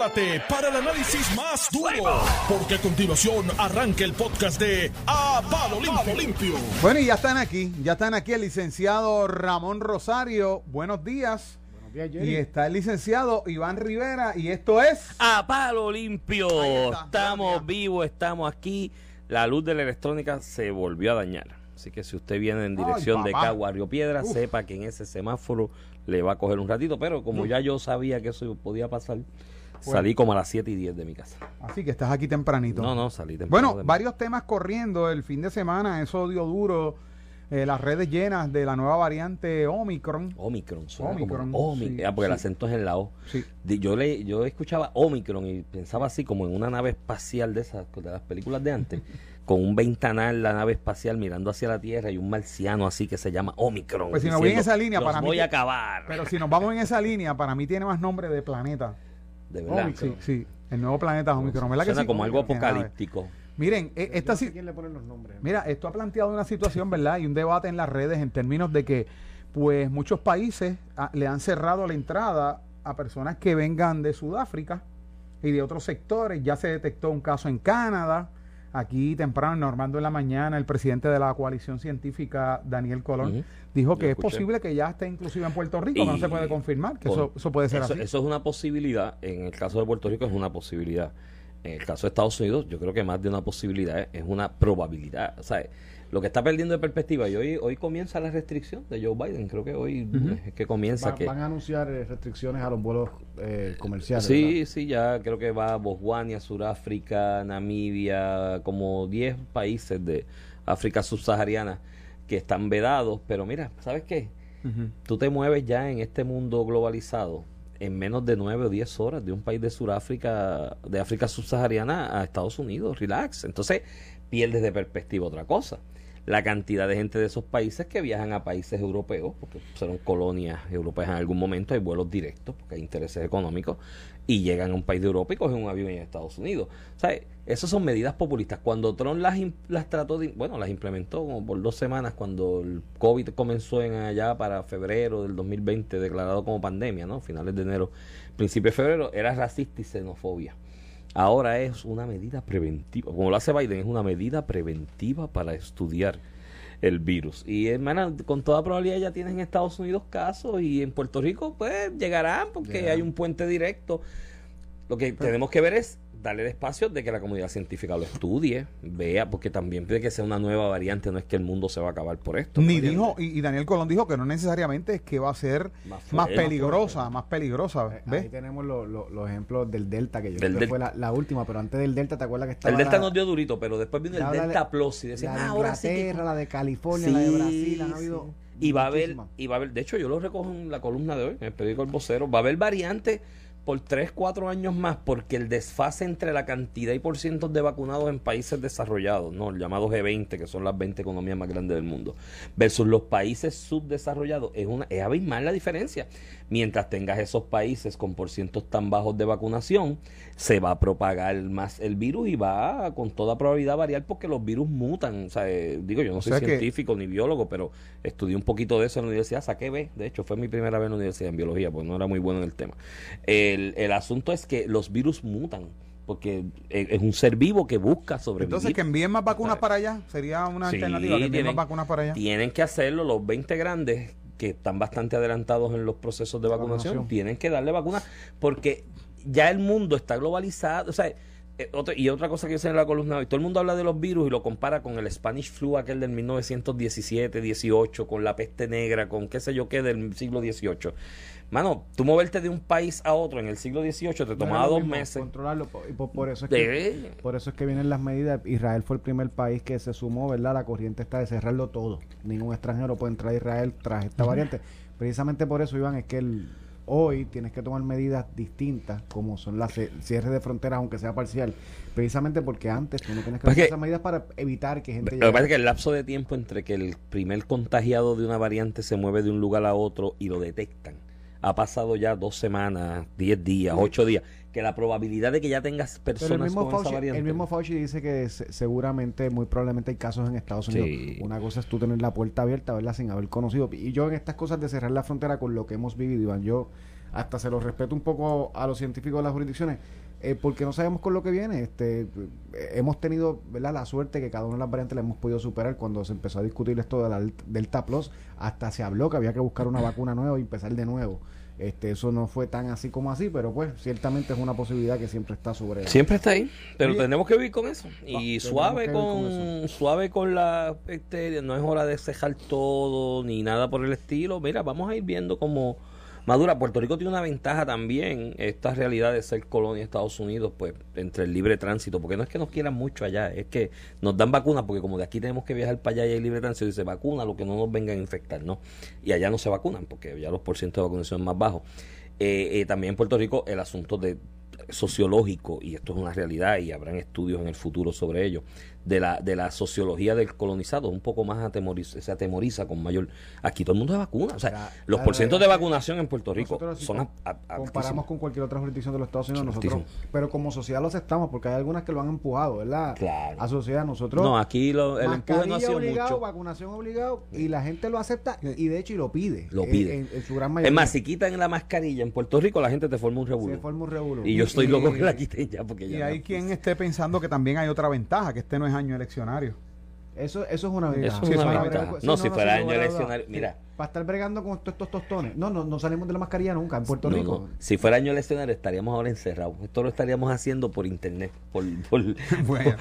prepárate para el análisis más duro, porque a continuación arranca el podcast de A Palo Limpio. Limpio. Bueno, y ya están aquí, ya están aquí el licenciado Ramón Rosario. Buenos días. Y está el licenciado Iván Rivera y esto es... A palo limpio. Está, Estamos vivos, estamos aquí. La luz de la electrónica se volvió a dañar. Así que si usted viene en dirección de. Cagua Río Piedra, Uf. sepa que en ese semáforo le va a coger un ratito. Pero como ya yo sabía que eso podía pasar, salí como a las 7 y 10 de mi casa. Así que estás aquí tempranito. No, no, salí temprano. Bueno, varios temas corriendo el fin de semana, eso dio duro, eh, las redes llenas de la nueva variante Omicron. Omicron, suena como Omicron, Omi- sí, ah, porque el acento es en la O. Sí. Yo le, yo escuchaba Omicron y pensaba así como en una nave espacial de esas, de las películas de antes, con un ventanal la nave espacial mirando hacia la Tierra y un marciano así que se llama Omicron. Pues si me voy en esa línea, "Los para mí voy a acabar. Pero si nos vamos en esa línea, para mí tiene más nombre de planeta. De verdad. Sí, sí, el nuevo planeta Omicron, ¿verdad que Suena sí? como algo Que apocalíptico. Miren, eh, esta no sé quién le ponen los nombres. Mira, esto ha planteado una situación, ¿verdad? Y un debate en las redes en términos de que, pues, muchos países ah, le han cerrado la entrada a personas que vengan de Sudáfrica y de otros sectores. Ya se detectó un caso en Canadá. Aquí temprano, Normando en la mañana, el presidente de la coalición científica, Daniel Colón, dijo que es escuché. posible que ya esté inclusive en Puerto Rico, que no se puede confirmar, que eso, eso puede ser eso, así. eso es una posibilidad. En el caso de Puerto Rico es una posibilidad. En el caso de Estados Unidos, yo creo que más de una posibilidad es- es una probabilidad. O sea, lo que está perdiendo de perspectiva, y hoy, hoy comienza la restricción de Joe Biden. Creo que hoy es que comienza Va- que. Van a anunciar eh, restricciones a los vuelos eh, comerciales. Sí, sí, ya creo que va a Botswana, Sudáfrica, Namibia, como 10 países de África subsahariana que están vedados. Pero mira, ¿sabes qué? Ujú. Tú te mueves ya en este mundo globalizado en menos de 9 o 10 horas de un país de Sudáfrica, de África subsahariana a Estados Unidos, relax. Entonces pierdes de perspectiva otra cosa. La cantidad de gente de esos países que viajan a países europeos, porque fueron colonias europeas en algún momento, hay vuelos directos, porque hay intereses económicos, y llegan a un país de Europa y cogen un avión en Estados Unidos. Sea, esas son medidas populistas. Cuando Trump las, las trató de, bueno, las implementó como por dos semanas cuando el COVID comenzó en allá para febrero del 2020, declarado como pandemia, ¿no? Finales de enero, principio de febrero, era racista y xenofobia. Ahora es una medida preventiva, como lo hace Biden, es una medida preventiva para estudiar el virus. Y hermana, con toda probabilidad ya tienes en Estados Unidos casos y en Puerto Rico pues llegarán porque hay un puente directo. Lo que tenemos que ver es darle el espacio de que la comunidad científica lo estudie, vea, porque también puede que sea una nueva variante, no es que el mundo se va a acabar por esto. Ni ¿me dijo, y, y Daniel Colón dijo que no necesariamente es que va a ser Más peligrosa, más peligrosa. Eh, ¿Ves? Ahí tenemos lo- lo- los ejemplos del Delta, que yo Del creo que Del- fue la, la última, pero antes del Delta, ¿te acuerdas que estaba El Delta la, nos dio durito, pero después vino el de- Delta Plus y decían, la de "Ah, ahora sí que Inglaterra, la de California, la de Brasil, han habido y va a haber, y va a haber, de hecho yo lo recojo en la columna de hoy, en el periódico El Vocero, va a haber variantes por 3, 4 años más, porque el desfase entre la cantidad y por cientos de vacunados en países desarrollados, no el llamado G20, que son las 20 economías más grandes del mundo, versus los países subdesarrollados, es una es abismal la diferencia. Mientras tengas esos países con porcientos tan bajos de vacunación, se va a propagar más el virus y va a, con toda probabilidad a variar porque los virus mutan. O sea, eh, digo, yo no O soy que- científico ni biólogo, pero estudié un poquito de eso en la universidad, saqué B, de hecho fue mi primera vez en la universidad en biología, porque no era muy bueno en el tema. El, el asunto es que los virus mutan, porque es es un ser vivo que busca sobrevivir. Entonces, que envíen más vacunas para allá sería una Sí, alternativa, que envíen tienen- más vacunas para allá. Tienen que hacerlo los 20 grandes que están bastante adelantados en los procesos de vacunación, Vacunación. tienen que darle vacunas porque ya el mundo está globalizado, o sea, eh, otra- y otra cosa que dice en la columna todo el mundo habla de los virus y lo compara con el Spanish flu aquel del 1917, 18, con la peste negra, con qué sé yo qué del siglo 18. Mano, tú moverte de un país a otro en el siglo 18 te No tomaba lo dos mismo meses. Controlarlo, y por, por eso es que, por eso es que vienen las medidas. Israel fue el primer país que se sumó, ¿verdad? La corriente está de cerrarlo todo. Ningún extranjero puede entrar a Israel tras esta variante. Precisamente por eso, Iván, es que el, hoy tienes que tomar medidas distintas, como son las cierres de fronteras, aunque sea parcial. Precisamente porque antes tú no tienes que Pues tomar esas medidas para evitar que gente Lo que pasa es que el lapso de tiempo entre que el primer contagiado de una variante se mueve de un lugar a otro y lo detectan ha pasado ya dos semanas, diez días, ocho días, que la probabilidad de que ya tengas personas mismo, con esa Fauci, variante. el mismo Fauci dice que se- seguramente, muy probablemente hay casos en Estados Unidos. Sí. Una cosa es tú tener la puerta abierta, ¿verdad? Sin haber conocido. Y yo en estas cosas de cerrar la frontera con lo que hemos vivido, Iván, yo hasta se lo respeto un poco a los científicos de las jurisdicciones, eh, porque no sabemos con lo que viene. Este, eh, hemos tenido ¿verdad? la suerte que cada una de las variantes la hemos podido superar cuando se empezó a discutir esto de la Delta Plus, hasta se habló que había que buscar una vacuna nueva y empezar de nuevo. Este, eso no fue tan así como así, pero pues ciertamente es una posibilidad que siempre está sobre Siempre está ahí, pero tenemos que vivir con eso. Y tenemos suave con, suave con la bacteria, no es hora de cejar todo ni nada por el estilo. Mira, vamos a ir viendo cómo madura. Puerto Rico tiene una ventaja también, esta realidad de ser colonia de Estados Unidos, pues entre el libre tránsito, porque no es que nos quieran mucho allá, es que nos dan vacunas, porque como de aquí tenemos que viajar para allá y hay libre tránsito, y se vacuna lo que no nos vengan a infectar, ¿no? Y allá no se vacunan, porque ya los porcientos de vacunación son más bajos. Eh, eh, también en Puerto Rico el asunto de sociológico, y esto es una realidad y habrán estudios en el futuro sobre ello, de la, de la sociología del colonizado, un poco más atemoriza, se atemoriza con mayor... Aquí todo el mundo se vacuna, o sea, los claro, porcientos de vacunación en Puerto Rico si son... a- a- comparamos con cualquier otra jurisdicción de los Estados Unidos, nosotros, pero como sociedad lo aceptamos, porque hay algunas que lo han empujado, ¿verdad? Claro. A sociedad, nosotros... No, aquí lo- el empuje no ha sido obligado, mucho. vacunación obligado, y la gente lo acepta, y de hecho y lo pide. Lo en- pide. En, en su gran mayoría. Es más, si quitan la mascarilla en Puerto Rico, la gente te forma un se revuelo. forma un revuelo. Y yo estoy Y- loco que la quiten ya, porque Y ya... hay no- quien esté pensando que también hay otra ventaja, que este no es año eleccionario. Eso, eso es una ventaja. Eso es Sí, una eso es una ventaja. ventaja. No, si no, fuera año eleccionario, mira... Para estar bregando con todos estos tostones. No, no, no salimos de la mascarilla nunca en Puerto No, Rico. no. Si fuera año eleccionario estaríamos ahora encerrados. Esto lo estaríamos haciendo por internet, por, por, Bueno,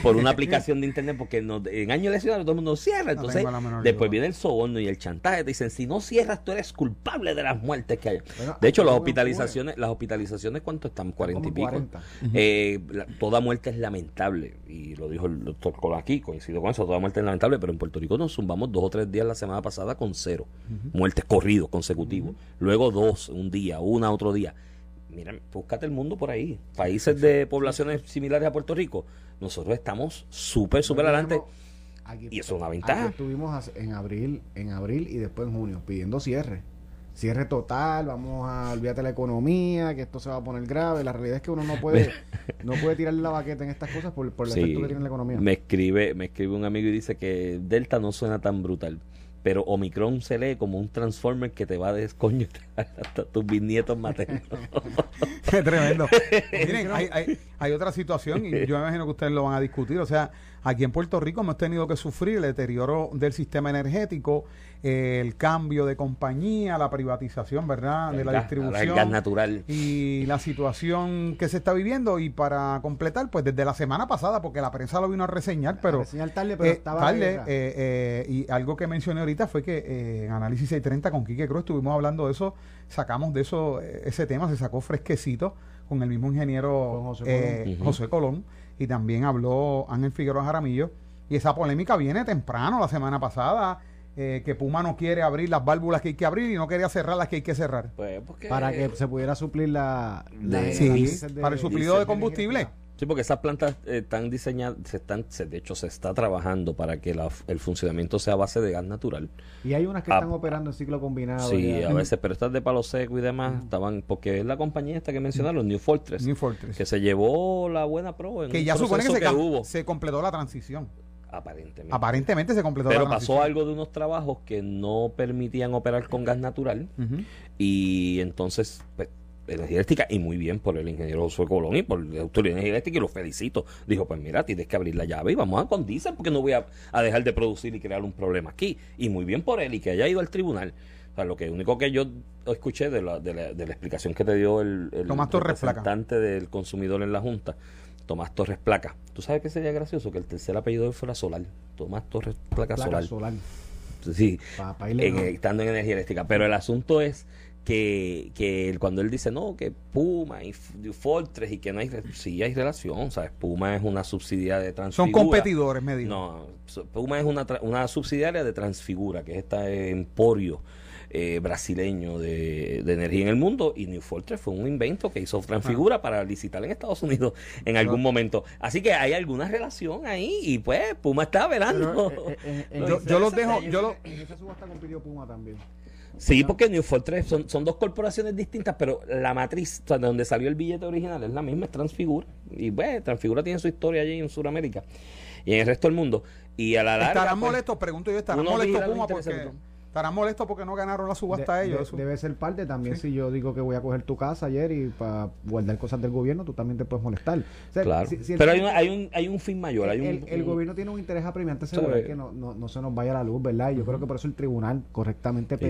por una aplicación de internet, porque en año eleccionario todo el mundo cierra. Entonces, después viene el soborno y el chantaje. Te dicen, si no cierras, tú eres culpable de las muertes que hay. Bueno, de hecho, las hospitalizaciones, las hospitalizaciones, ¿cuánto están? ¿40 y pico? 40. Eh, la- toda muerte es lamentable. Y lo dijo el doctor Colo aquí, coincido con eso, toda muerte es lamentable, pero en Puerto Rico nos zumbamos dos o tres días la semana pasada con cero. Muertes corridos, consecutivos. Luego dos, un día, una otro día. Mira, búscate el mundo por ahí. Países de poblaciones similares a Puerto Rico, nosotros estamos súper, súper adelante. Aquí- Y eso es una ventaja. estuvimos en abril, en abril y después en junio pidiendo cierre. Cierre total, vamos a olvídate la economía, que esto se va a poner grave. La realidad es que uno no puede, no puede tirarle la baqueta en estas cosas por, por el Sí, efecto que tiene en la economía. me escribe, me escribe un amigo y dice que Delta no suena tan brutal. Pero Omicron se lee como un Transformer que te va a descoñetar hasta tus bisnietos maternos. Qué tremendo. Miren, hay, hay, hay otra situación y yo me imagino que ustedes lo van a discutir. O sea, aquí en Puerto Rico hemos tenido que sufrir el deterioro del sistema energético, el cambio de compañía, la privatización, ¿verdad? De la gas- distribución. el gas natural. Y la situación que se está viviendo. Y para completar, pues desde la semana pasada, porque la prensa lo vino a reseñar, pero. reseñar tarde, pero eh, estaba tarde, eh, eh, y algo que mencioné ahorita fue que eh, en Análisis 630 con Quique Cruz estuvimos hablando de eso, sacamos de eso eh, ese tema, se sacó fresquecito con el mismo ingeniero José eh, Colón. José Colón y también habló Ángel Figueroa Jaramillo y esa polémica viene temprano la semana pasada eh, que Puma no quiere abrir las válvulas que hay que abrir y no quería cerrar las que hay que cerrar. Pues, porque- para que se pudiera suplir la, la De- Sí, para el suplido de combustible. Sí, porque esas plantas eh, están diseñadas, se están, se- de hecho se está trabajando para que la- el funcionamiento sea a base de gas natural. Y hay unas que Ah, están operando en ciclo combinado. Sí, ya. a veces, pero estas de palo seco y demás estaban, porque es la compañía esta que mencionaron, New Fortress, New Fortress. que se llevó la buena pro en que ya supone que, hubo, se completó la transición. Aparentemente. Aparentemente se completó Pero la pasó algo de unos trabajos que no permitían operar con gas natural y entonces pues, energía eléctrica y muy bien por el ingeniero Josué Colón y por la autoridad de energía eléctrica y lo felicito. Dijo pues mira tienes que abrir la llave y vamos a con diésel porque no voy a, a dejar de producir y crear un problema aquí y muy bien por él y que haya ido al tribunal. O sea, lo que único que yo escuché de la, de la, de la explicación que te dio el, el representante del consumidor en la Junta, Tomás Torres Placa. ¿Tú sabes qué sería gracioso? Que el tercer apellido de él fuera Solar. Tomás Torres Placa, Placa Solar. solar. Sí, Pa- pa irle en- mejor. estando en energía eléctrica. Pero el asunto es que, que cuando él dice, no, que Puma y Fortress y que no hay... Sí hay relación, ¿sabes? Puma es una subsidiaria de Transfigura. Son competidores, me dijo. No, Puma es una, una subsidiaria de Transfigura, que es este emporio eh, brasileño de, de energía en el mundo. Y New Fortress fue un invento que hizo Transfigura para licitar en Estados Unidos en algún momento. Así que hay alguna relación ahí y pues Puma está velando. Pero, eh, eh, eh, Yo- los dejo- yo lo- En esa subasta compitió Puma también. Sí, porque New Fortress son, son dos corporaciones distintas, pero la matriz, o sea, de donde salió el billete original, es la misma, es Transfigura. Y pues, Transfigura tiene su historia allí en Sudamérica y en el resto del mundo. Y a la larga. ¿Estarán pues, molestos? Pregunto yo, ¿estarán molestos Puma porque. Estarán molestos porque no ganaron la subasta De- ellos. de- eso. debe ser parte también. Sí. Si yo digo que voy a coger tu casa ayer y para guardar cosas del gobierno, tú también te puedes molestar. O sea, Claro. si- si el- Pero hay un, hay, un, hay un fin mayor. Hay un, el, el un- gobierno tiene un interés apremiante asegurar que no, no, no se nos vaya la luz, ¿verdad? Y yo creo que por eso el tribunal correctamente Sí.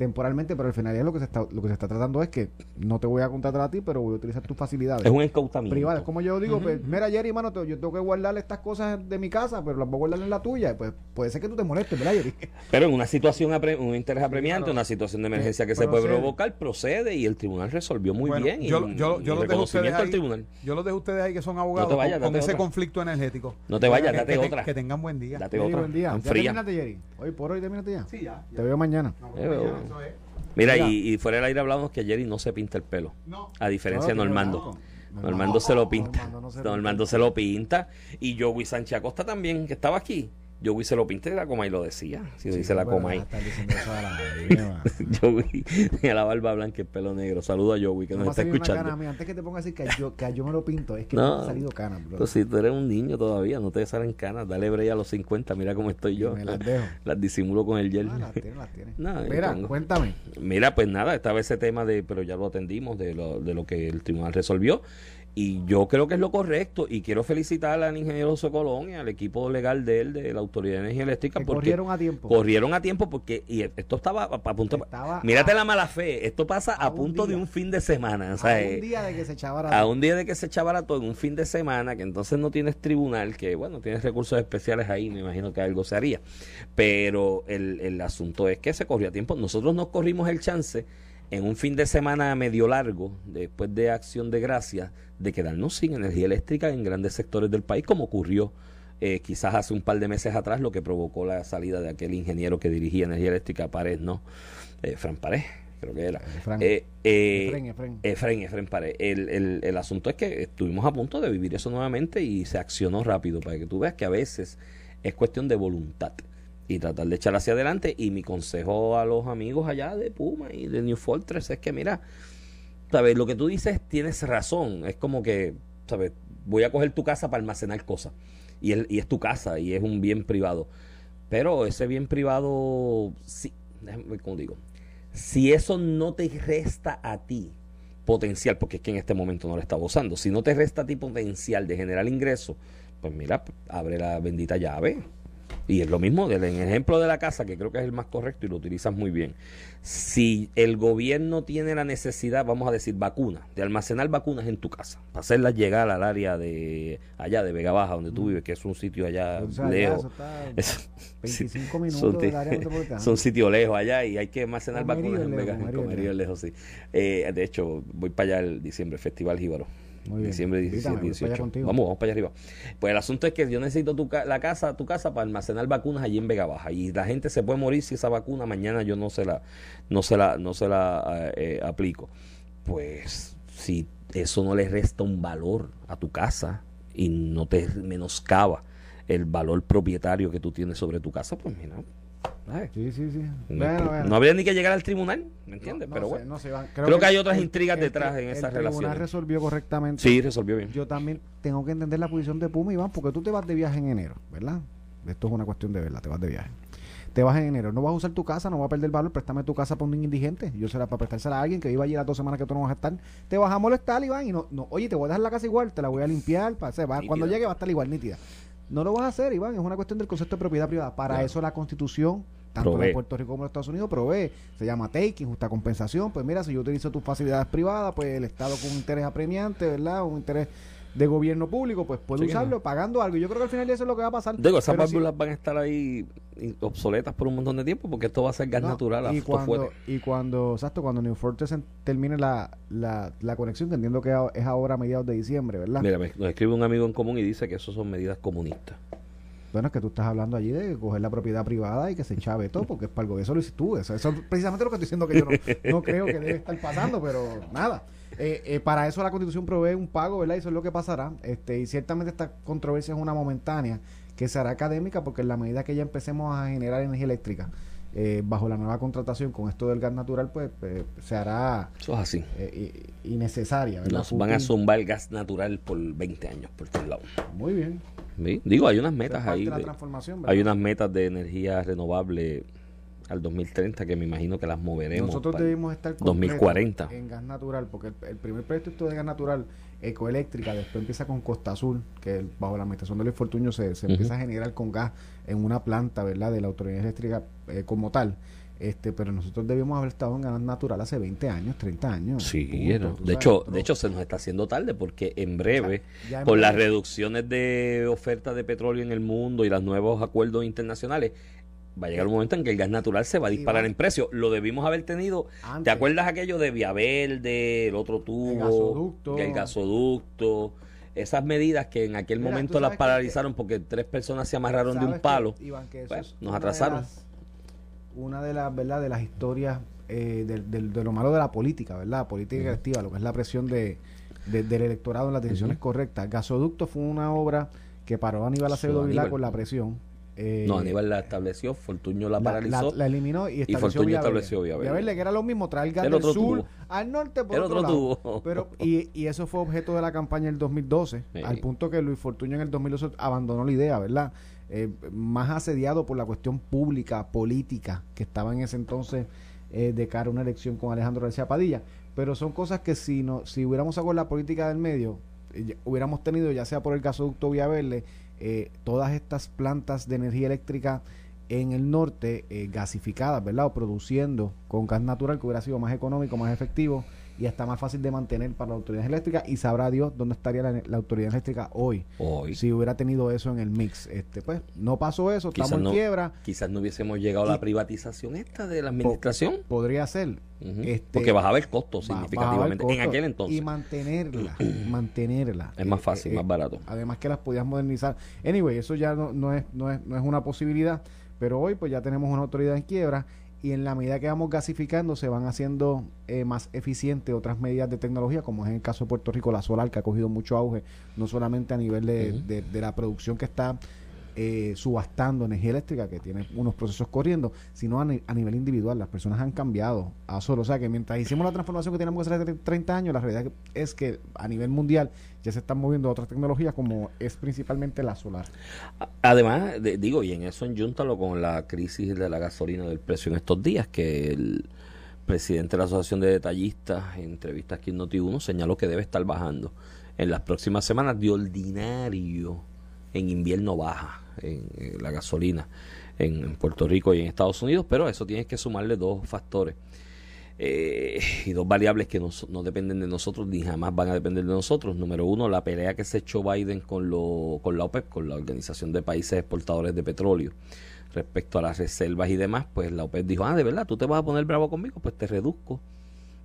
Temporalmente, pero al final ya lo que se está lo que se está tratando es que no te voy a contratar a ti, pero voy a utilizar tus facilidades es un encautamiento. privadas. Como yo digo, pues, mira, Jerry, mano, te- yo tengo que guardarle estas cosas de mi casa, pero las voy a guardar en la tuya. Pues puede ser que tú te molestes, ¿verdad, Jerry? Pero en una situación, un interés apremiante, claro. una situación de emergencia que se puede provocar, procede y el tribunal resolvió muy Bueno, bien. y yo, un- yo, los dejo a ustedes reconocimiento al ahí, tribunal. yo los dejo a ustedes ahí que son abogados No te vayas, con, ese conflicto energético. No te vayas, Que- date que, te- otra. Que tengan buen día. Date Jerry, otra. buen día. ¿Ya fría. terminaste, Jerry? Hoy por hoy terminaste ya. Sí, ya. Te veo mañana. Mira, y, y fuera del aire hablamos que Jerry no se pinta el pelo. No. A diferencia No, de Normando. Normando se lo pinta. Normando no se Normando se lo pinta. Y Joey Sánchez Acosta también, que estaba aquí. Joey se lo pinta y la coma y lo decía. Si dice la coma ahí. Estar diciendo eso a la. Joey, barba blanca y el pelo negro. Saludo a Joey que No nos está cana escuchando. mí. Antes que te ponga a decir que yo, que yo me lo pinto, es que No. no me han salido canas, bro. Pues si tú eres un niño todavía, no te salen canas. Dale break a los 50, mira cómo estoy yo. Me las dejo. Las disimulo con el gel. Ah, las tienes, las tienes. No, Mira, cuéntame. Mira, pues nada, estaba ese tema de, pero ya lo atendimos, de lo, de lo que el tribunal resolvió. Y yo creo que es lo correcto. Y quiero felicitar al ingeniero José Colón y al equipo legal de él, de la Autoridad de Energía Eléctrica, Que porque corrieron a tiempo. corrieron a tiempo porque y esto estaba a, a punto. Estaba mírate a- la mala fe. Esto pasa a, a un punto de un fin de semana. o a sea, eh, un día de que se echaba a un día de que se echaba todo en un fin de semana, que entonces no tienes tribunal, que bueno, tienes recursos especiales ahí, me imagino que algo se haría. Pero el, el asunto es que se corrió a tiempo. Nosotros nos corrimos el chance en un fin de semana medio largo, después de Acción de Gracias, de quedarnos sin energía eléctrica en grandes sectores del país, como ocurrió eh, quizás hace un par de meses atrás, lo que provocó la salida de aquel ingeniero que dirigía energía eléctrica, Pared, ¿no? Eh, Fran Pared, creo que era. Fran. Eh, eh, Efren, Efren. Efren, Efren Pared. El, el, el asunto es que estuvimos a punto de vivir eso nuevamente y se accionó rápido para que tú veas que a veces es cuestión de voluntad y tratar de echar hacia adelante. Y mi consejo a los amigos allá de Puma y de New Fortress es que, mira, sabes, lo que tú dices tienes razón. Es como que, sabes, voy a coger tu casa para almacenar cosas. Y, el- y es tu casa y es un bien privado. Pero ese bien privado, sí, déjame ver cómo digo. Si eso no te resta a ti potencial, porque es que en este momento no lo está gozando, si no te resta a ti potencial de generar ingresos, pues mira, abre la bendita llave. Y es lo mismo del ejemplo de la casa, que creo que es el más correcto y lo utilizas muy bien. Si el gobierno tiene la necesidad, vamos a decir, vacuna, de almacenar vacunas en tu casa, para hacerlas llegar al área de allá de Vega Baja, donde tú vives, que es un sitio allá O sea, ya lejos. Es- 25 son, minutos ti- del área son sitios lejos allá y hay que almacenar Comerío vacunas en lejos, Vega, en Comerío Comerío lejos, sí. Eh, de hecho, voy para allá el diciembre, Festival Jíbaro. Muy bien. Diciembre 17, Invítame, voy para allá 18. contigo. Vamos, vamos para allá arriba. Pues el asunto es que yo necesito tu ca- la casa, tu casa para almacenar vacunas allí en Vega Baja. Y la gente se puede morir si esa vacuna mañana yo no se la, no se la, no se la eh, aplico. Pues si eso no le resta un valor a tu casa y no te menoscaba el valor propietario que tú tienes sobre tu casa, pues mira. Ay, Sí, sí, sí. no, Bueno, bueno. no habría ni que llegar al tribunal, ¿me entiendes? No, Pero sé, bueno. sé. Creo que hay otras el- intrigas el- detrás en el esas tribunal relaciones. resolvió correctamente. Sí, resolvió bien. Yo también tengo que entender la posición de Puma, Iván, porque tú te vas de viaje en enero, ¿verdad? Esto es una cuestión de verdad, te vas de viaje. Te vas en enero, no vas a usar tu casa, no vas a perder valor, préstame tu casa para un indigente. Yo será para prestársela a alguien que viva allí las dos semanas que tú no vas a estar. Te vas a molestar, Iván, y no, no oye, te voy a dejar la casa igual, te la voy a limpiar, para, va, cuando llegue va a estar igual, nítida. No lo vas a hacer, Iván, es una cuestión del concepto de propiedad privada. Para Claro. eso la constitución, tanto Provee. en Puerto Rico como en Estados Unidos, provee. Se llama taking, justa compensación. Pues mira, si yo utilizo tus facilidades privadas, pues el Estado con un interés apremiante, ¿verdad? Un interés de gobierno público, pues puede Sí, usarlo pagando algo. Y yo creo que al final eso es lo que va a pasar. Digo, esas si- válvulas van a estar ahí obsoletas por un montón de tiempo porque esto va a ser gas no, natural y cuando, y cuando, exacto, cuando New Fortress termine la, la, la conexión, que entiendo que es ahora a mediados de diciembre, ¿verdad? Mira, me- nos escribe un amigo en común y dice que eso son medidas comunistas. Bueno, es que tú estás hablando allí de coger la propiedad privada y que se chave todo, porque es para el gobierno. Eso lo hiciste tú. Eso, eso es precisamente lo que estoy diciendo que yo no, no creo que debe estar pasando, pero nada. Eh, eh, para eso la Constitución provee un pago, ¿verdad? Y eso es lo que pasará. Este, y ciertamente esta controversia es una momentánea que será académica, porque en la medida que ya empecemos a generar energía eléctrica eh, bajo la nueva contratación con esto del gas natural, pues eh, se hará Eso es así. eh, innecesaria, ¿verdad? Nos van a zumbar gas natural por 20 años por todos lados. Muy bien. ¿Sí? Digo, hay unas metas ahí. de hay unas metas de energía renovable al 2030, que me imagino que las moveremos. Nosotros debimos estar 2040. en gas natural, porque el, el primer proyecto de gas natural ecoeléctrica, después empieza con Costa Azul, que bajo la administración de Luis Fortuño se, se empieza a generar con gas en una planta, ¿verdad?, de la autoridad eléctrica eh, como tal. Este, pero nosotros debíamos haber estado en gas natural hace 20 años, 30 años. Sí, punto, de sabes, hecho, de hecho se nos está haciendo tarde porque en breve, ya con hemos- las reducciones de oferta de petróleo en el mundo y los nuevos acuerdos internacionales, va a llegar un momento en que el gas natural se va a disparar va- en precio. Lo debimos haber tenido. ¿Te Antes. acuerdas aquello de Vía Verde, el otro tubo, gasoducto. el gasoducto? Esas medidas que en aquel Mira, momento las que- paralizaron porque tres personas se amarraron de un ¿Sabes qué, palo. Iván, que eso Pues, es nos de atrasaron. las- una de las verdad de las historias eh, del- del- de, lo malo de la política, ¿verdad? Política activa, lo que es la presión de, de- del electorado en las decisiones correctas. Gasoducto fue una obra que paró a Aníbal Acevedo Vilá con la presión. Eh, no, Aníbal la estableció, Fortuño la paralizó. La, la eliminó y estableció Fortuño Vía Verde. estableció Vía Verde. Verde, que era lo mismo, traer gas El del sur tubo. al norte por El otro, otro lado. Pero, y, y eso fue objeto de la campaña del 2012, Sí. al punto que Luis Fortuño en el 2012 abandonó la idea, ¿verdad? Eh, más asediado por la cuestión pública, política, que estaba en ese entonces eh, de cara a una elección con Alejandro García Padilla. Pero son cosas que si no si hubiéramos sacado la política del medio, eh, hubiéramos tenido, ya sea por el gasoducto Vía Verde, eh, todas estas plantas de energía eléctrica en el norte eh, gasificadas, ¿verdad? O produciendo con gas natural que hubiera sido más económico, más efectivo y hasta más fácil de mantener para la autoridad eléctrica y sabrá Dios dónde estaría la, la autoridad eléctrica hoy Hoy. si hubiera tenido eso en el mix. Este, pues no pasó eso, Quizás estamos en no. quiebra, Quizás no hubiésemos llegado a la privatización esta de la administración. podría ser. Este, Porque bajaba el costo el significativamente. en aquel entonces. Y mantenerla, mantenerla. Es más Eh, fácil, eh, más barato. Además que las podías modernizar. Anyway, eso ya no, no, es, no, es, no es una posibilidad, pero hoy pues ya tenemos una autoridad en quiebra y en la medida que vamos gasificando se van haciendo eh, más eficientes otras medidas de tecnología, como es en el caso de Puerto Rico, la solar, que ha cogido mucho auge, no solamente a nivel de, de- de la producción que está eh, subastando energía eléctrica, que tiene unos procesos corriendo, sino a, ni- a nivel individual. Las personas han cambiado a solo. O sea que mientras hicimos la transformación que teníamos que hacer hace 30 años, la realidad es que a nivel mundial ya se están moviendo otras tecnologías como es principalmente la solar. Además, de- digo, y en eso enjúntalo con la crisis de la gasolina del precio en estos días, que el presidente de la Asociación de Detallistas, en entrevistas aquí en Noti1, señaló que debe estar bajando. En las próximas semanas, de ordinario, en invierno baja en, la gasolina en, Puerto Rico y en Estados Unidos, pero eso tienes que sumarle dos factores. eh, y dos variables que no, no dependen de nosotros ni jamás van a depender de nosotros. Número uno, la pelea que se echó Biden con, lo, con la OPEP, con la Organización de Países Exportadores de Petróleo, respecto a las reservas y demás, pues la OPEP dijo, ah, de verdad, tú te vas a poner bravo conmigo, pues te reduzco.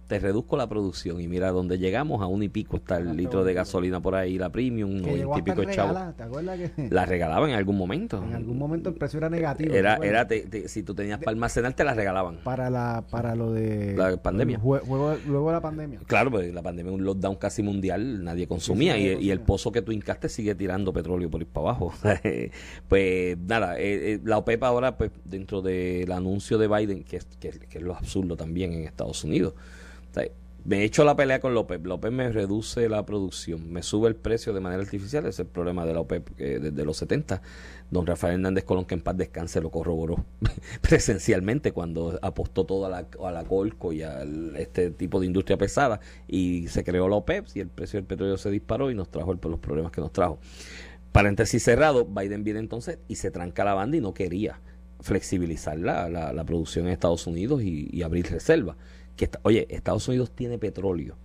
Te reduzco la producción y mira donde llegamos a un y pico está el litro de gasolina por ahí, la premium, Que llegó noventa y hasta pico de chavos. regalar, ¿te acuerdas que La regalaban en algún momento. en algún momento el precio era negativo? ¿te Era, era te- te- si tú tenías para almacenar, te la regalaban. para la para lo de La pandemia. el juego- luego de la pandemia. Claro, pues la pandemia es un lockdown casi mundial, nadie consumía sí, y, el pozo que tú hincaste sigue tirando petróleo por ir para abajo. pues nada, eh, eh, la OPEP ahora, pues dentro del anuncio de Biden, que que, que es lo absurdo también en Estados Unidos, he hecho la pelea con la OPEP me reduce la producción, me sube el precio de manera artificial, ese es el problema de la OPEP desde los 70. Don Rafael Hernández Colón, que en paz descanse, lo corroboró presencialmente cuando apostó todo a la, Colco y a este tipo de industria pesada y se creó la OPEP y el precio del petróleo se disparó y nos trajo los problemas que nos trajo. Paréntesis cerrado, Biden viene entonces y se tranca la banda y no quería flexibilizar la, la- la producción en Estados Unidos y, y abrir reservas. Que oye, Estados Unidos tiene petróleo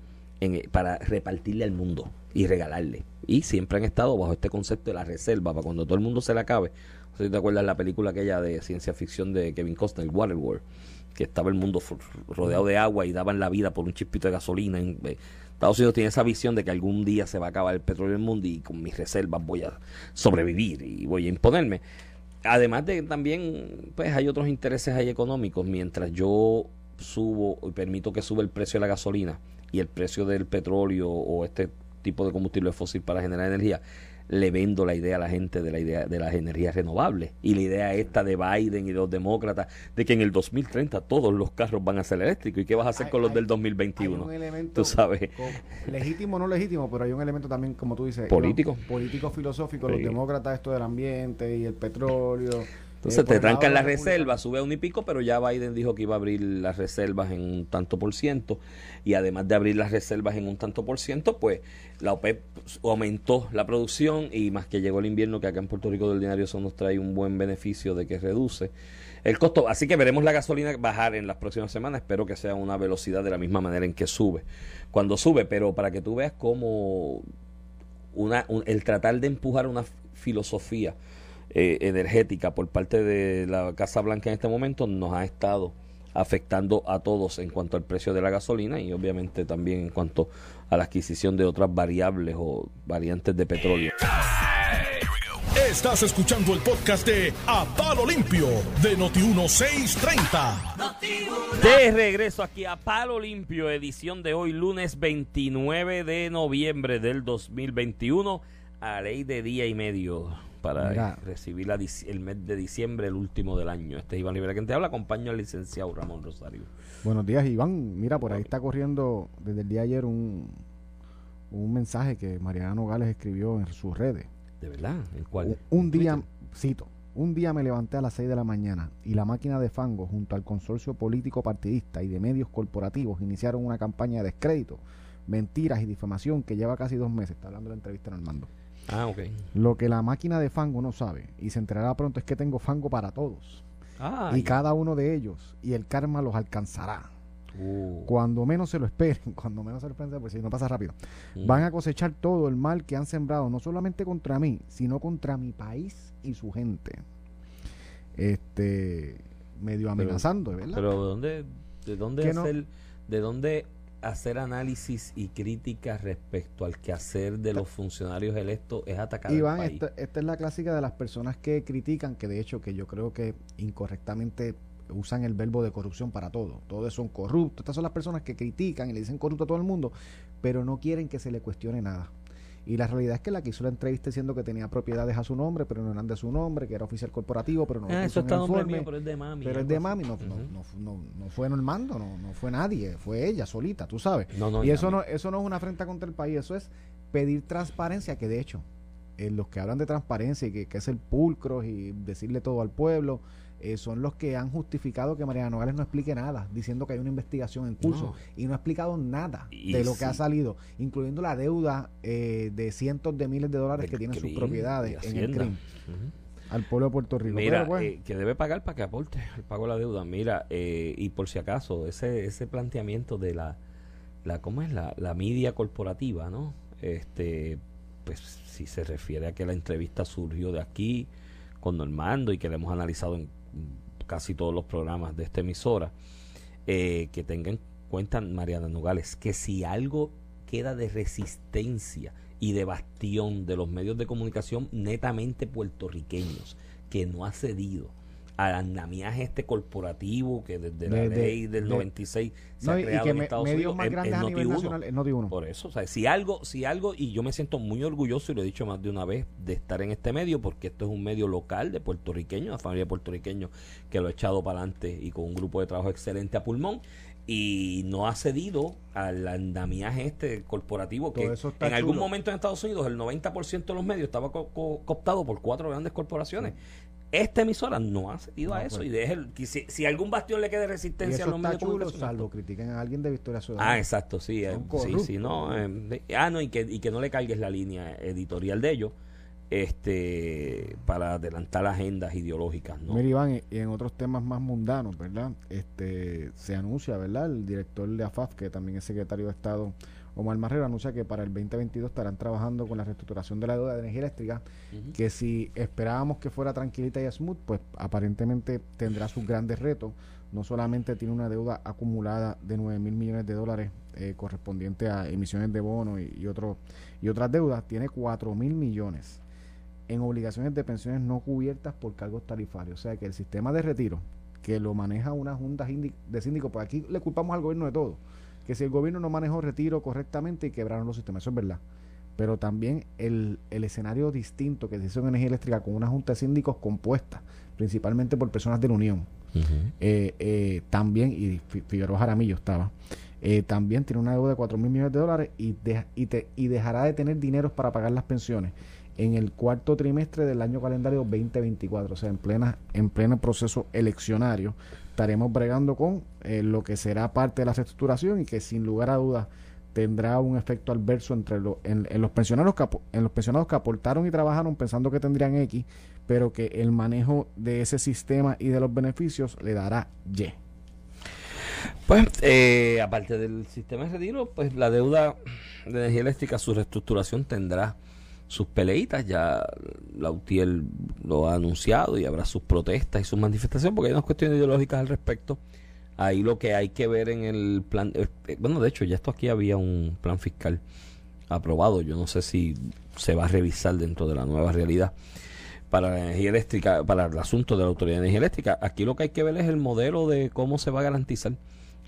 en- para repartirle al mundo y regalarle. Y siempre han estado bajo este concepto de la reserva, para cuando todo el mundo se le acabe. No sé si te acuerdas la película aquella de ciencia ficción de Kevin Costner, Waterworld, que estaba el mundo rodeado de agua y daban la vida por un chispito de gasolina. Eh, Estados Unidos tiene esa visión de que algún día se va a acabar el petróleo en el mundo y con mis reservas voy a sobrevivir y voy a imponerme. Además de que también, pues hay otros intereses ahí económicos. Mientras yo subo y permito que sube el precio de la gasolina y el precio del petróleo o este tipo de combustible fósil para generar energía, le vendo la idea a la gente de la idea de las energías renovables y la idea esta de Biden y de los demócratas de que en el 2030 todos los carros van a ser eléctricos y qué vas a hacer Hay- con los hay- del Hay 2021 un elemento tú sabes legítimo o no legítimo, pero hay un elemento también, como tú dices, Político. Político filosófico, Sí. los demócratas, esto del ambiente y el petróleo. Entonces Eh, te trancan las reservas, sube a un y pico, pero ya Biden dijo que iba a abrir las reservas en un tanto por ciento. Y además de abrir las reservas en un tanto por ciento, pues la OPEP aumentó la producción y más que llegó el invierno, que acá en Puerto Rico del diario eso nos trae un buen beneficio de que reduce el costo. Así que veremos la gasolina bajar en las próximas semanas. Espero que sea una velocidad de la misma manera en que sube. Cuando sube, pero para que tú veas cómo una, un- el tratar de empujar una filosofía eh, energética por parte de la Casa Blanca en este momento nos ha estado afectando a todos en cuanto al precio de la gasolina y obviamente también en cuanto a la adquisición de otras variables o variantes de petróleo. Estás escuchando el podcast de A Palo Limpio de Noti1630. De regreso aquí a Palo Limpio, edición de hoy, lunes 29 de noviembre del 2021, a ley de día y medio para Mira. recibir la el mes de diciembre, el último del año. Este es Iván Rivera quien te habla, acompaño al licenciado Ramón Rosario. Buenos días, Iván. Mira, por ahí está corriendo desde el día de ayer un, un mensaje que Mariana Nogales escribió en sus redes. ¿De verdad? ¿El cual? Un, un día, cito, un día me levanté a las 6 de la mañana y la máquina de fango junto al consorcio político partidista y de medios corporativos iniciaron una campaña de descrédito, mentiras y difamación que lleva casi dos meses. Está hablando de la entrevista en Armando. Ah, ok. Lo que la máquina de fango no sabe y se enterará pronto es que tengo fango para todos Ah, y cada uno de ellos y el karma los alcanzará. Uh, Cuando menos se lo esperen, cuando menos se lo esperen, pues si no pasa rápido, mm. van a cosechar todo el mal que han sembrado, no solamente contra mí, sino contra mi país y su gente. Este, medio amenazando, ¿verdad? Pero ¿de dónde, de dónde no- hacer, de dónde hacer análisis y críticas respecto al quehacer de los funcionarios electos es atacar Iván, al país? esta, esta es la clásica de las personas que critican, que de hecho que yo creo que incorrectamente usan el verbo de corrupción para todo. Todos son corruptos. Estas son las personas que critican y le dicen corrupto a todo el mundo, pero no quieren que se le cuestione nada. Y la realidad es que la que hizo la entrevista diciendo que tenía propiedades a su nombre, pero no eran de su nombre, que era oficial corporativo, pero no lo Ah, puso eso en está informe. mío, pero es de mami. Pero es de mami, no, no, Ujú. no, no, no fue Normando, no, no fue nadie, fue ella solita, tú sabes. No, no, y eso no. no, eso no es una afrenta contra el país, eso es pedir transparencia, que de hecho, eh, los que hablan de transparencia y que, que es el pulcro y decirle todo al pueblo, eh, son los que han justificado que Mariana Nogales no explique nada, diciendo que hay una investigación en curso No. y no ha explicado nada Y de lo que ha salido, incluyendo la deuda eh, de cientos de miles de dólares que tienen sus propiedades de en el Hacienda. CRIM Ujú. al pueblo de Puerto Rico. Mira, pues, eh, que debe pagar para que aporte el pago de la deuda. Mira, eh, y por si acaso, ese, ese planteamiento de la, la ¿cómo es? La, la media corporativa, ¿no? Este, pues si se refiere a que la entrevista surgió de aquí con Normando y que la hemos analizado en casi todos los programas de esta emisora, eh, que tengan en cuenta, Mariana Nogales, que si algo queda de resistencia y de bastión de los medios de comunicación netamente puertorriqueños, que no ha cedido al andamiaje este corporativo que desde la De- ley del de- 96 se no, ha y creado que en me- Estados medios Unidos más es- grandes es a nivel Noti1. nacional es Noti uno. Por eso, o sea, si algo, si algo, y yo me siento muy orgulloso, y lo he dicho más de una vez, de estar en este medio, porque esto es un medio local de puertorriqueños, una familia de puertorriqueños que lo ha echado para adelante y con un grupo de trabajo excelente a pulmón, y no ha cedido al andamiaje este corporativo que Todo en algún momento en Estados Unidos el 90% de los medios estaba co- co- cooptado por cuatro grandes corporaciones. Esta emisora no ha cedido a eso pues. y deje el- si, si algún bastión le quede Y resistencia a los medios de chulo, comunicación, salvo critiquen a alguien de Victoria Ciudadana. Ah, exacto, sí. eh, sí, sí, no. eh, ah, no, y que, y que no le cargues la línea editorial de ellos este para adelantar agendas ideológicas, ¿no? Mira, Iván, y- en otros temas más mundanos, ¿verdad? Este, se anuncia, ¿verdad? El director de AFAF, que también es secretario de Estado, Omar Marrero, anuncia que para el 2022 estarán trabajando con la reestructuración de la deuda de energía eléctrica, que si esperábamos que fuera tranquilita y smooth, pues aparentemente tendrá sus grandes retos. No solamente tiene una deuda acumulada de 9 mil millones de dólares eh, correspondiente a emisiones de bonos y, y, otro- y otras deudas, tiene 4 mil millones en obligaciones de pensiones no cubiertas por cargos tarifarios. O sea que el sistema de retiro, que lo maneja una junta de síndicos, pues aquí le culpamos al gobierno de todo. Que si el gobierno no manejó retiro correctamente y quebraron los sistemas, eso es verdad. Pero también el, el escenario distinto que se hizo en energía eléctrica con una junta de síndicos compuesta, principalmente por personas de la Unión, eh, eh, también, y Fi- Figueroa Jaramillo estaba, eh, también tiene una deuda de 4 mil millones de dólares y, deja- y, te- y dejará de tener dineros para pagar las pensiones en el cuarto trimestre del año calendario 2024, o sea, en plena en pleno proceso eleccionario, estaremos bregando con eh, lo que será parte de la reestructuración y que sin lugar a dudas tendrá un efecto adverso entre en, los pensionados que, en los pensionados que aportaron y trabajaron pensando que tendrían X, pero que el manejo de ese sistema y de los beneficios le dará Y. Pues, eh, aparte del sistema de retiro, pues la deuda de energía eléctrica, su reestructuración tendrá sus peleitas, ya la UTIEL lo ha anunciado y habrá sus protestas y sus manifestaciones, porque hay unas cuestiones ideológicas al respecto. Ahí lo que hay que ver en el plan, eh, eh, bueno, de hecho, ya esto aquí había un plan fiscal aprobado, yo no sé si se va a revisar dentro de la nueva realidad para la energía eléctrica, para el asunto de la Autoridad de Energía Eléctrica. Aquí lo que hay que ver es el modelo de cómo se va a garantizar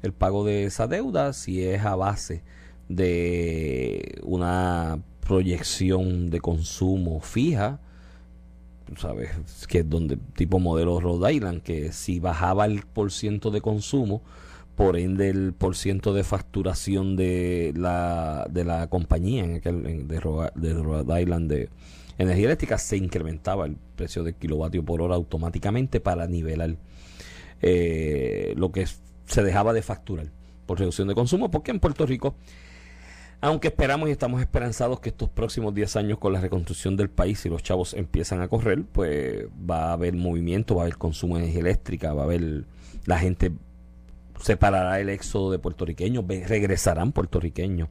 el pago de esa deuda, si es a base de una proyección de consumo fija, sabes, que es donde tipo modelo Rhode Island, que si bajaba el por ciento de consumo, por ende el por ciento de facturación de la, de la compañía en aquel, de, Rhode, Island de energía eléctrica se incrementaba el precio del kilovatio por hora automáticamente para nivelar eh, lo que se dejaba de facturar por reducción de consumo, porque en Puerto Rico aunque esperamos y estamos esperanzados que estos próximos 10 años con la reconstrucción del país, si los chavos empiezan a correr, pues va a haber movimiento, va a haber consumo de energía eléctrica, va a haber la gente separará el éxodo de puertorriqueños, regresarán puertorriqueños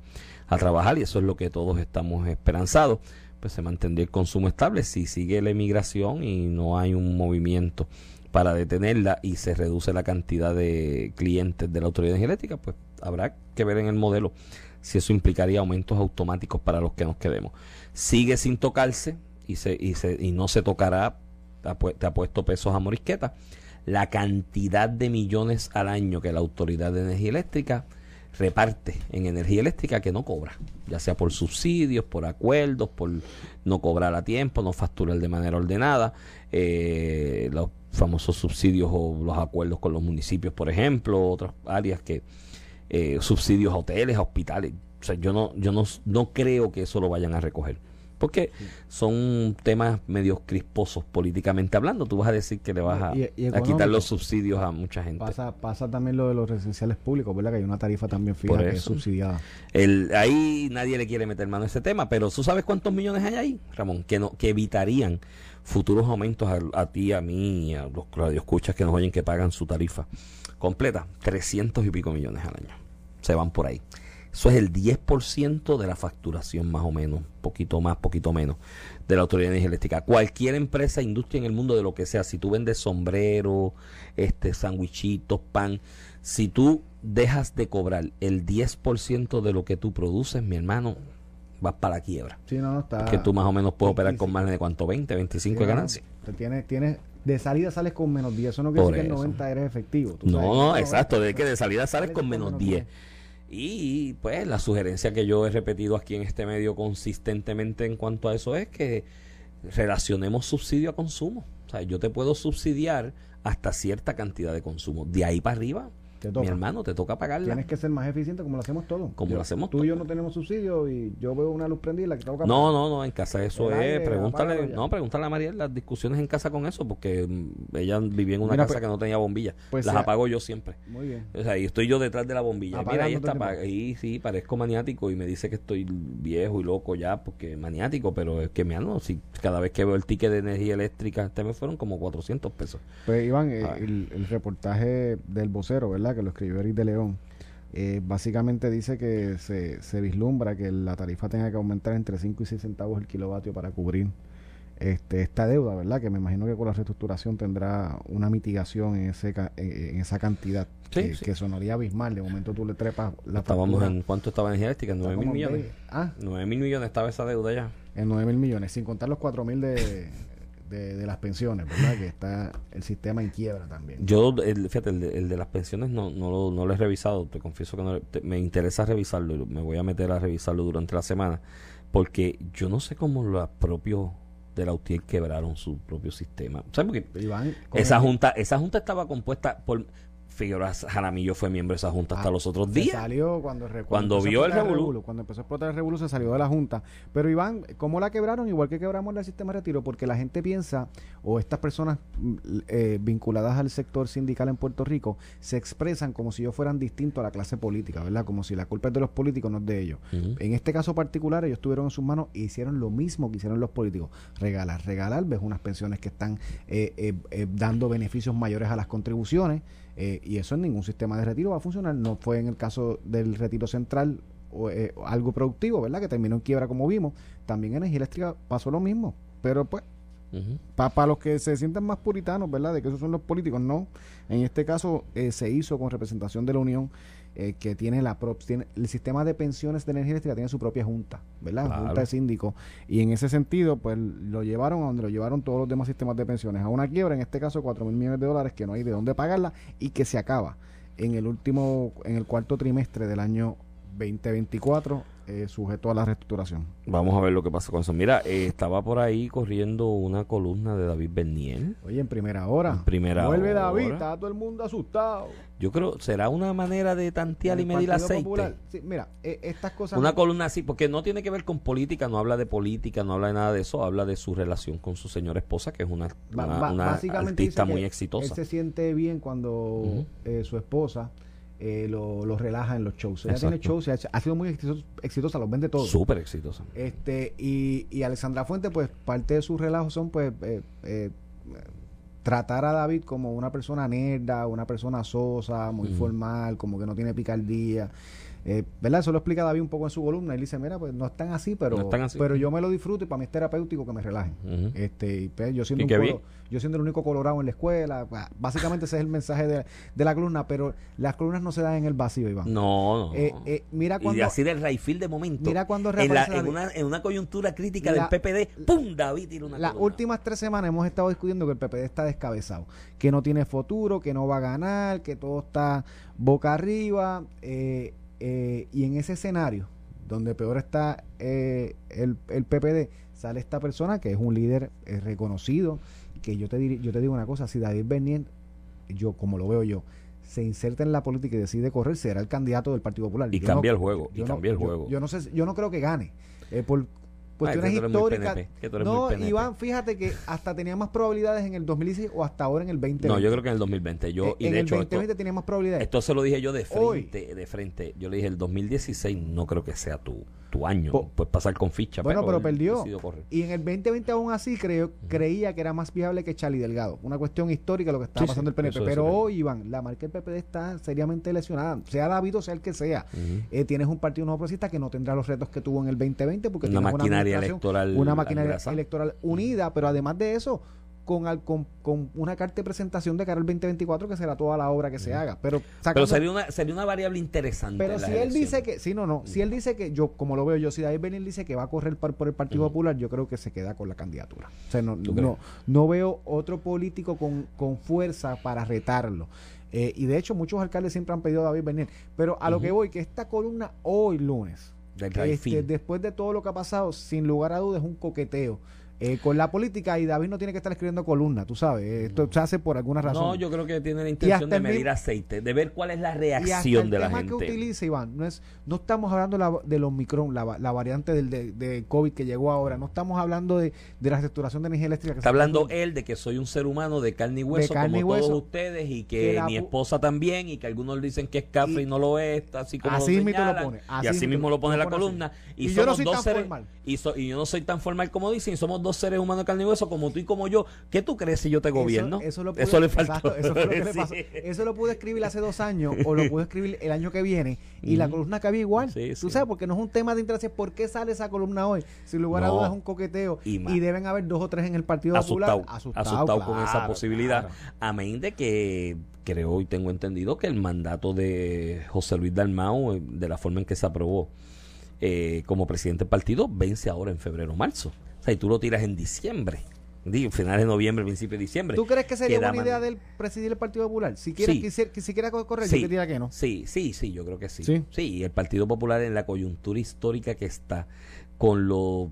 a trabajar y eso es lo que todos estamos esperanzados. Pues se mantendría el consumo estable si sigue la emigración y no hay un movimiento para detenerla y se reduce la cantidad de clientes de la autoridad energética, pues habrá que ver en el modelo si eso implicaría aumentos automáticos para los que nos quedemos. Sigue sin tocarse y, se, y, se, y no se tocará, te ha puesto pesos a morisqueta, la cantidad de millones al año que la Autoridad de Energía Eléctrica reparte en energía eléctrica que no cobra, ya sea por subsidios, por acuerdos, por no cobrar a tiempo, no facturar de manera ordenada, eh, los famosos subsidios o los acuerdos con los municipios, por ejemplo, otras áreas que eh, subsidios a hoteles, a hospitales. O sea, yo no, yo no, no creo que eso lo vayan a recoger. Porque son temas medio crisposos políticamente hablando. Tú vas a decir que le vas a, quitar los subsidios a mucha gente. Pasa, pasa también lo de los residenciales públicos, ¿verdad? Que hay una tarifa también fija que es subsidiada. El, ahí nadie le quiere meter mano a ese tema, pero ¿tú sabes cuántos millones hay ahí, Ramón? Que, no, que evitarían futuros aumentos a, ti, a mí, a los radioescuchas que nos oyen que pagan su tarifa completa. 300 y pico millones al año se van por ahí. Eso es el 10% de la facturación más o menos, poquito más, poquito menos, de la Autoridad de Energía Eléctrica. Cualquier empresa, industria en el mundo de lo que sea, si tú vendes sombrero, este, sandwichitos, pan, si tú dejas de cobrar el 10% de lo que tú produces, mi hermano, vas para la quiebra. Sí, no, no está. Que tú más o menos puedes operar con más de cuánto, 20, 25 de ganancia. Tienes, tienes de salida sales con menos 10. Eso no quiere decir que el 90 eres efectivo. no, exacto. De que de salida sales con menos 10. Y pues la sugerencia que yo he repetido aquí en este medio consistentemente en cuanto a eso es que relacionemos subsidio a consumo. O sea, yo te puedo subsidiar hasta cierta cantidad de consumo. De ahí para arriba, mi hermano, te toca pagarla. Tienes que ser más eficiente como lo hacemos todos. Como lo hacemos Tú y yo no tenemos subsidio y yo veo una luz prendida la que tengo que No, no, no, en casa eso es. pregúntale, no, pregúntale a María las discusiones en casa con eso, porque mm, ella vivía en una casa pues, que no tenía bombilla. Pues las apago yo siempre. Muy bien. O sea, y estoy yo detrás de la bombilla. Mira, ahí está. Ahí sí, parezco maniático y me dice que estoy viejo y loco ya, porque maniático, pero es que me no, si cada vez que veo el ticket de energía eléctrica, este me fueron como 400 pesos. Pues Iván, el, reportaje del vocero, ¿verdad? Que lo escribió Eric de León, eh, básicamente dice que se, se, vislumbra que la tarifa tenga que aumentar entre 5 y 6 centavos el kilovatio para cubrir este, esta deuda, ¿verdad? Que me imagino que con la reestructuración tendrá una mitigación en, ese, en esa cantidad que, sonaría abismal. De momento tú le trepas la Estábamos en cuánto estaba energía eléctrica, 9 mil millones. ah, 9 mil millones estaba esa deuda ya. En 9 mil millones, sin contar los 4 mil de, de, las pensiones, ¿verdad? Que está el sistema en quiebra también. Yo, el, fíjate, el de, las pensiones no, no, lo, no lo he revisado, te confieso que no, me interesa revisarlo, me voy a meter a revisarlo durante la semana, porque yo no sé cómo los propios de la UTIER quebraron su propio sistema. ¿Sabes? Porque esa junta, esa junta estaba compuesta por Figueroa Jaramillo fue miembro de esa junta hasta Ah, los otros se días. salió cuando, vio el revolú. Cuando empezó a explotar el revolú se salió de la Junta. Pero Iván, ¿cómo la quebraron? Igual que quebramos el sistema de retiro, porque la gente piensa, o estas personas mm, eh, vinculadas al sector sindical en Puerto Rico, se expresan como si ellos fueran distintos a la clase política, ¿verdad? Como si la culpa es de los políticos, no es de ellos. En este caso particular, ellos tuvieron en sus manos e hicieron lo mismo que hicieron los políticos. Regalar, regalar, ves unas pensiones que están eh, eh, eh, dando beneficios mayores a las contribuciones eh, y eso en ningún sistema de retiro va a funcionar. No fue en el caso del retiro central o, eh, algo productivo, ¿verdad? Que terminó en quiebra como vimos. También en energía eléctrica pasó lo mismo. Pero pues, para los que se sientan más puritanos, ¿verdad? De que esos son los políticos, no. En este caso eh, se hizo con representación de la Unión eh, que tiene la prop- tiene el sistema de pensiones de energía eléctrica tiene su propia junta, ¿verdad? Claro. Junta de síndicos. Y en ese sentido, pues lo llevaron a donde lo llevaron todos los demás sistemas de pensiones, a una quiebra, en este caso 4 mil millones de dólares que no hay de dónde pagarla y que se acaba en el último, en el cuarto trimestre del año 2024, eh, sujeto a la reestructuración. Vamos a ver lo que pasa con eso. Mira, eh, estaba por ahí corriendo una columna de David Bernier. Oye, en primera hora. En primera Vuelve hora. David, está todo el mundo asustado. Yo creo, ¿será una manera de tantear y medir aceite? Popular. Sí, mira, eh, estas cosas. Una no- columna así, porque no tiene que ver con política, no habla de política, no habla de nada de eso, habla de su relación con su señora esposa, que es una, una- ba- una artista muy exitosa. Él se siente bien cuando su esposa eh, lo, lo relaja en los shows. Ella tiene shows, y ha, ha sido muy exitosa, exitosa, los vende todos. Súper exitosa. Este, y, y Alexandra Fuente, pues parte de sus relajos son pues eh, eh, tratar a David como una persona nerda, una persona sosa, muy formal, como que no tiene picardía. Eh, ¿Verdad? Eso lo explica David un poco en su columna. Él dice, mira, pues no están así, pero, No están así. pero yo me lo disfruto y para mí es terapéutico que me relajen. Este, y pues, yo siendo Y un colo- yo siendo el único colorado en la escuela, básicamente ese es el mensaje de, de la columna, pero las columnas no se dan en el vacío, Iván. No, no. Eh, eh, mira y cuando así del Rayfield de momento. Mira cuando en, la- una, en una coyuntura crítica La- del PPD, ¡pum! David tira una Las columna. últimas tres semanas hemos estado discutiendo que el PPD está descabezado, que no tiene futuro, que no va a ganar, que todo está boca arriba. eh, eh, y en ese escenario, donde peor está eh, el, el PPD, sale esta persona que es un líder eh, reconocido, que yo te, dir- yo te digo una cosa, si David Bernier, yo como lo veo yo, se inserta en la política y decide correr, será el candidato del Partido Popular. Y Yo cambia no- el juego, y no- cambia el yo- juego. Yo, no sé, yo no creo que gane. eh, por cuestiones tú muy históricas. PNP, tú no. Iván, fíjate que hasta tenía más probabilidades en el 2016 o hasta ahora en el 2020. No, yo creo que en el 2020. Yo, Eh, y en de el hecho, 2020 esto, tenía más probabilidades. esto se lo dije yo de Hoy. frente, de frente. Yo le dije, el 2016 no creo que sea tu, tu año. Po- Puedes pasar con ficha. bueno, pero él perdió. Y en el 2020 aún así creo, creía que era más viable que Charlie Delgado. Una cuestión histórica lo que estaba Sí, pasando sí, el PNP. eso- pero eso- hoy, Iván, la marca del PPD está seriamente lesionada. Sea David o sea el que sea. Eh, tienes un partido no progresista que no tendrá los retos que tuvo en el 2020 porque Una maquinaria administración, electoral una maquinaria electoral unida, pero además de eso con, al- con, con una carta de presentación de cara al 2024 que será toda la obra que se haga. Pero, Pero sería una, sería una variable interesante. pero si él dice que, sí, no, no, si él dice que yo, como lo veo yo, si David Benil dice que va a correr por, por el Partido. Popular, yo creo que se queda con la candidatura. O sea, no, ¿Tú no, no veo otro político con, con fuerza para retarlo. Eh, y de hecho, muchos alcaldes siempre han pedido a David Benil. Pero a lo que voy, que esta columna hoy lunes, este, después de todo lo que ha pasado, sin lugar a dudas, es un coqueteo. Eh, con la política y David no tiene que estar escribiendo columna, tú sabes, eh, esto se hace por alguna razón. No, yo creo que tiene la intención de el medir aceite, de ver cuál es la y reacción el de la tema gente. que utiliza Iván no es no estamos hablando la- del Omicron la, va- la variante del de, de COVID que llegó ahora no estamos hablando de, de la saturación de energía eléctrica que Está hablando él de que soy un ser humano de carne y hueso, carne y como hueso, todos ustedes, y que que la mi esposa también, y que algunos dicen que es café y, Y- no lo es, así como Así lo mismo lo señalan, pone, y así así mismo lo- pone lo la pone así. columna. Y, Y yo no somos soy dos tan formal. Y, so- y yo no soy tan formal como dicen, y somos dos seres humanos de carne y hueso, como tú y como yo. ¿Qué tú crees si yo te gobierno? Eso, eso lo Eso pude- le faltó. exacto, eso lo Sí. Eso pude escribir hace dos años o lo pude escribir el año que viene y la columna cabía igual. Sí, Tú sí. sabes, porque no es un tema de interés. ¿Por qué sale esa columna hoy? Sin lugar a No. dudas es un coqueteo Y deben haber dos o tres en el Partido asustado, Popular. asustado, con esa posibilidad. claro. Amén de que creo y tengo entendido que el mandato de José Luis Dalmau, eh, de la forma en que se aprobó eh, como presidente del partido, vence ahora en febrero o marzo. O sea, y tú lo tiras en diciembre. Digo, finales de noviembre, principio de diciembre. ¿Tú crees que sería buena idea de él presidir el Partido Popular? Si quiere, Sí. quisiera, quiera correr, Sí. yo te diría que no. Sí, sí, sí, yo creo que sí. Sí. Sí, y el Partido Popular en la coyuntura histórica que está, con lo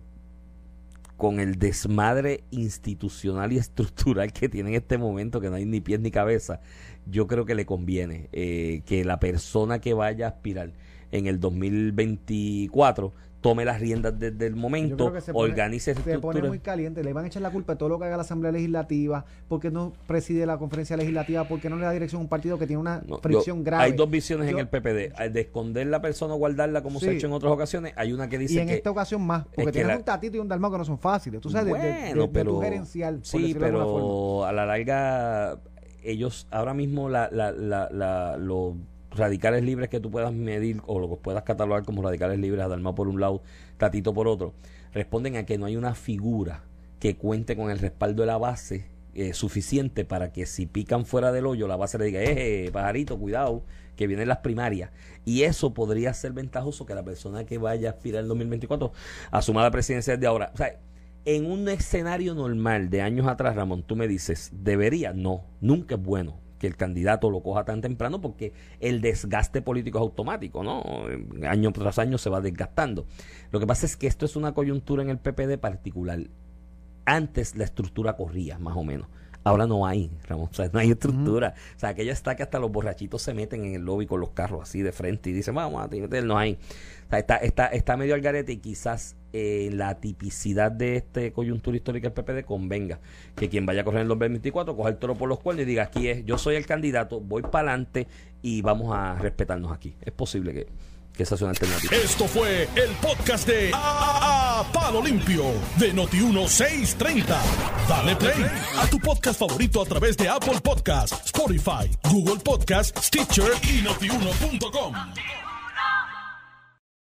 con el desmadre institucional y estructural que tiene en este momento, que no hay ni pies ni cabeza, yo creo que le conviene eh, que la persona que vaya a aspirar en el 2024 tome las riendas desde el momento, organice esa Se pone muy caliente, le van a echar la culpa de todo lo que haga la Asamblea Legislativa, porque no preside la conferencia legislativa, porque no le da dirección a un partido que tiene una fricción grave. Hay dos visiones en el PPD, de esconder la persona o guardarla como se ha hecho en otras ocasiones, hay una que dice y en esta ocasión más, porque tienes un tatito y un dalmao que no son fáciles, tú sabes, bueno, de, pero, gerencial. Sí, pero a la larga ellos ahora mismo la, la, la, la los radicales libres que tú puedas medir o lo que puedas catalogar como radicales libres, Adalma por un lado, Tatito por otro, responden a que no hay una figura que cuente con el respaldo de la base eh, suficiente para que si pican fuera del hoyo, la base le diga, eh, pajarito, cuidado, que vienen las primarias. Y eso podría ser ventajoso que la persona que vaya a aspirar en 2024 asuma la presidencia desde ahora. O sea, en un escenario normal de años atrás, Ramón, tú me dices, ¿debería? No, nunca es bueno que el candidato lo coja tan temprano porque el desgaste político es automático, ¿no? Año tras año se va desgastando. Lo que pasa es que esto es una coyuntura en el PPD particular. Antes la estructura corría, más o menos. Ahora no hay, Ramón. O sea, no hay estructura. O sea, aquella está que hasta los borrachitos se meten en el lobby con los carros así de frente y dicen, vamos a meter, no hay. O sea, está, está, está medio al garete y quizás eh, la tipicidad de este coyuntura histórica del PPD convenga que quien vaya a correr en el 2024 coja el toro por los cuernos y diga, aquí es, yo soy el candidato, voy para adelante y vamos a respetarnos aquí. Es posible que que esa sea una alternativa. Esto fue el podcast de a, Palo Limpio de Noti1630. Dale play a tu podcast favorito a través de Apple Podcasts, Spotify, Google Podcasts, Stitcher y notiuno.com.